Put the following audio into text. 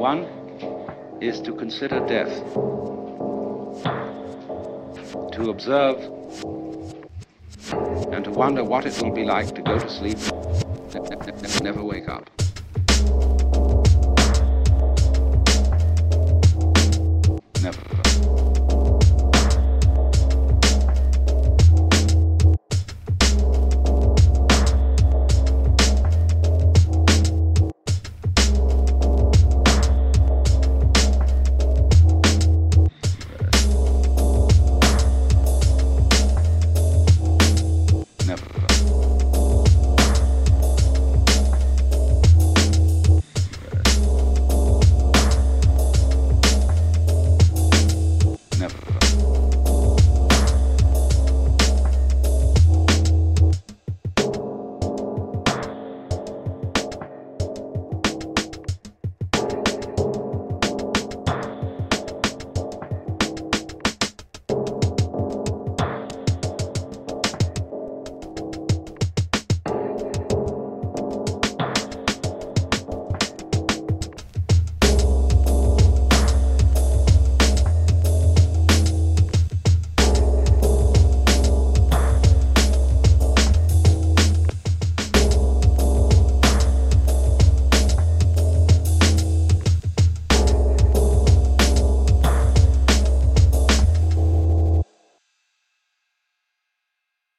One is to consider death, to observe and to wonder what it will be like to go to sleep and never wake up.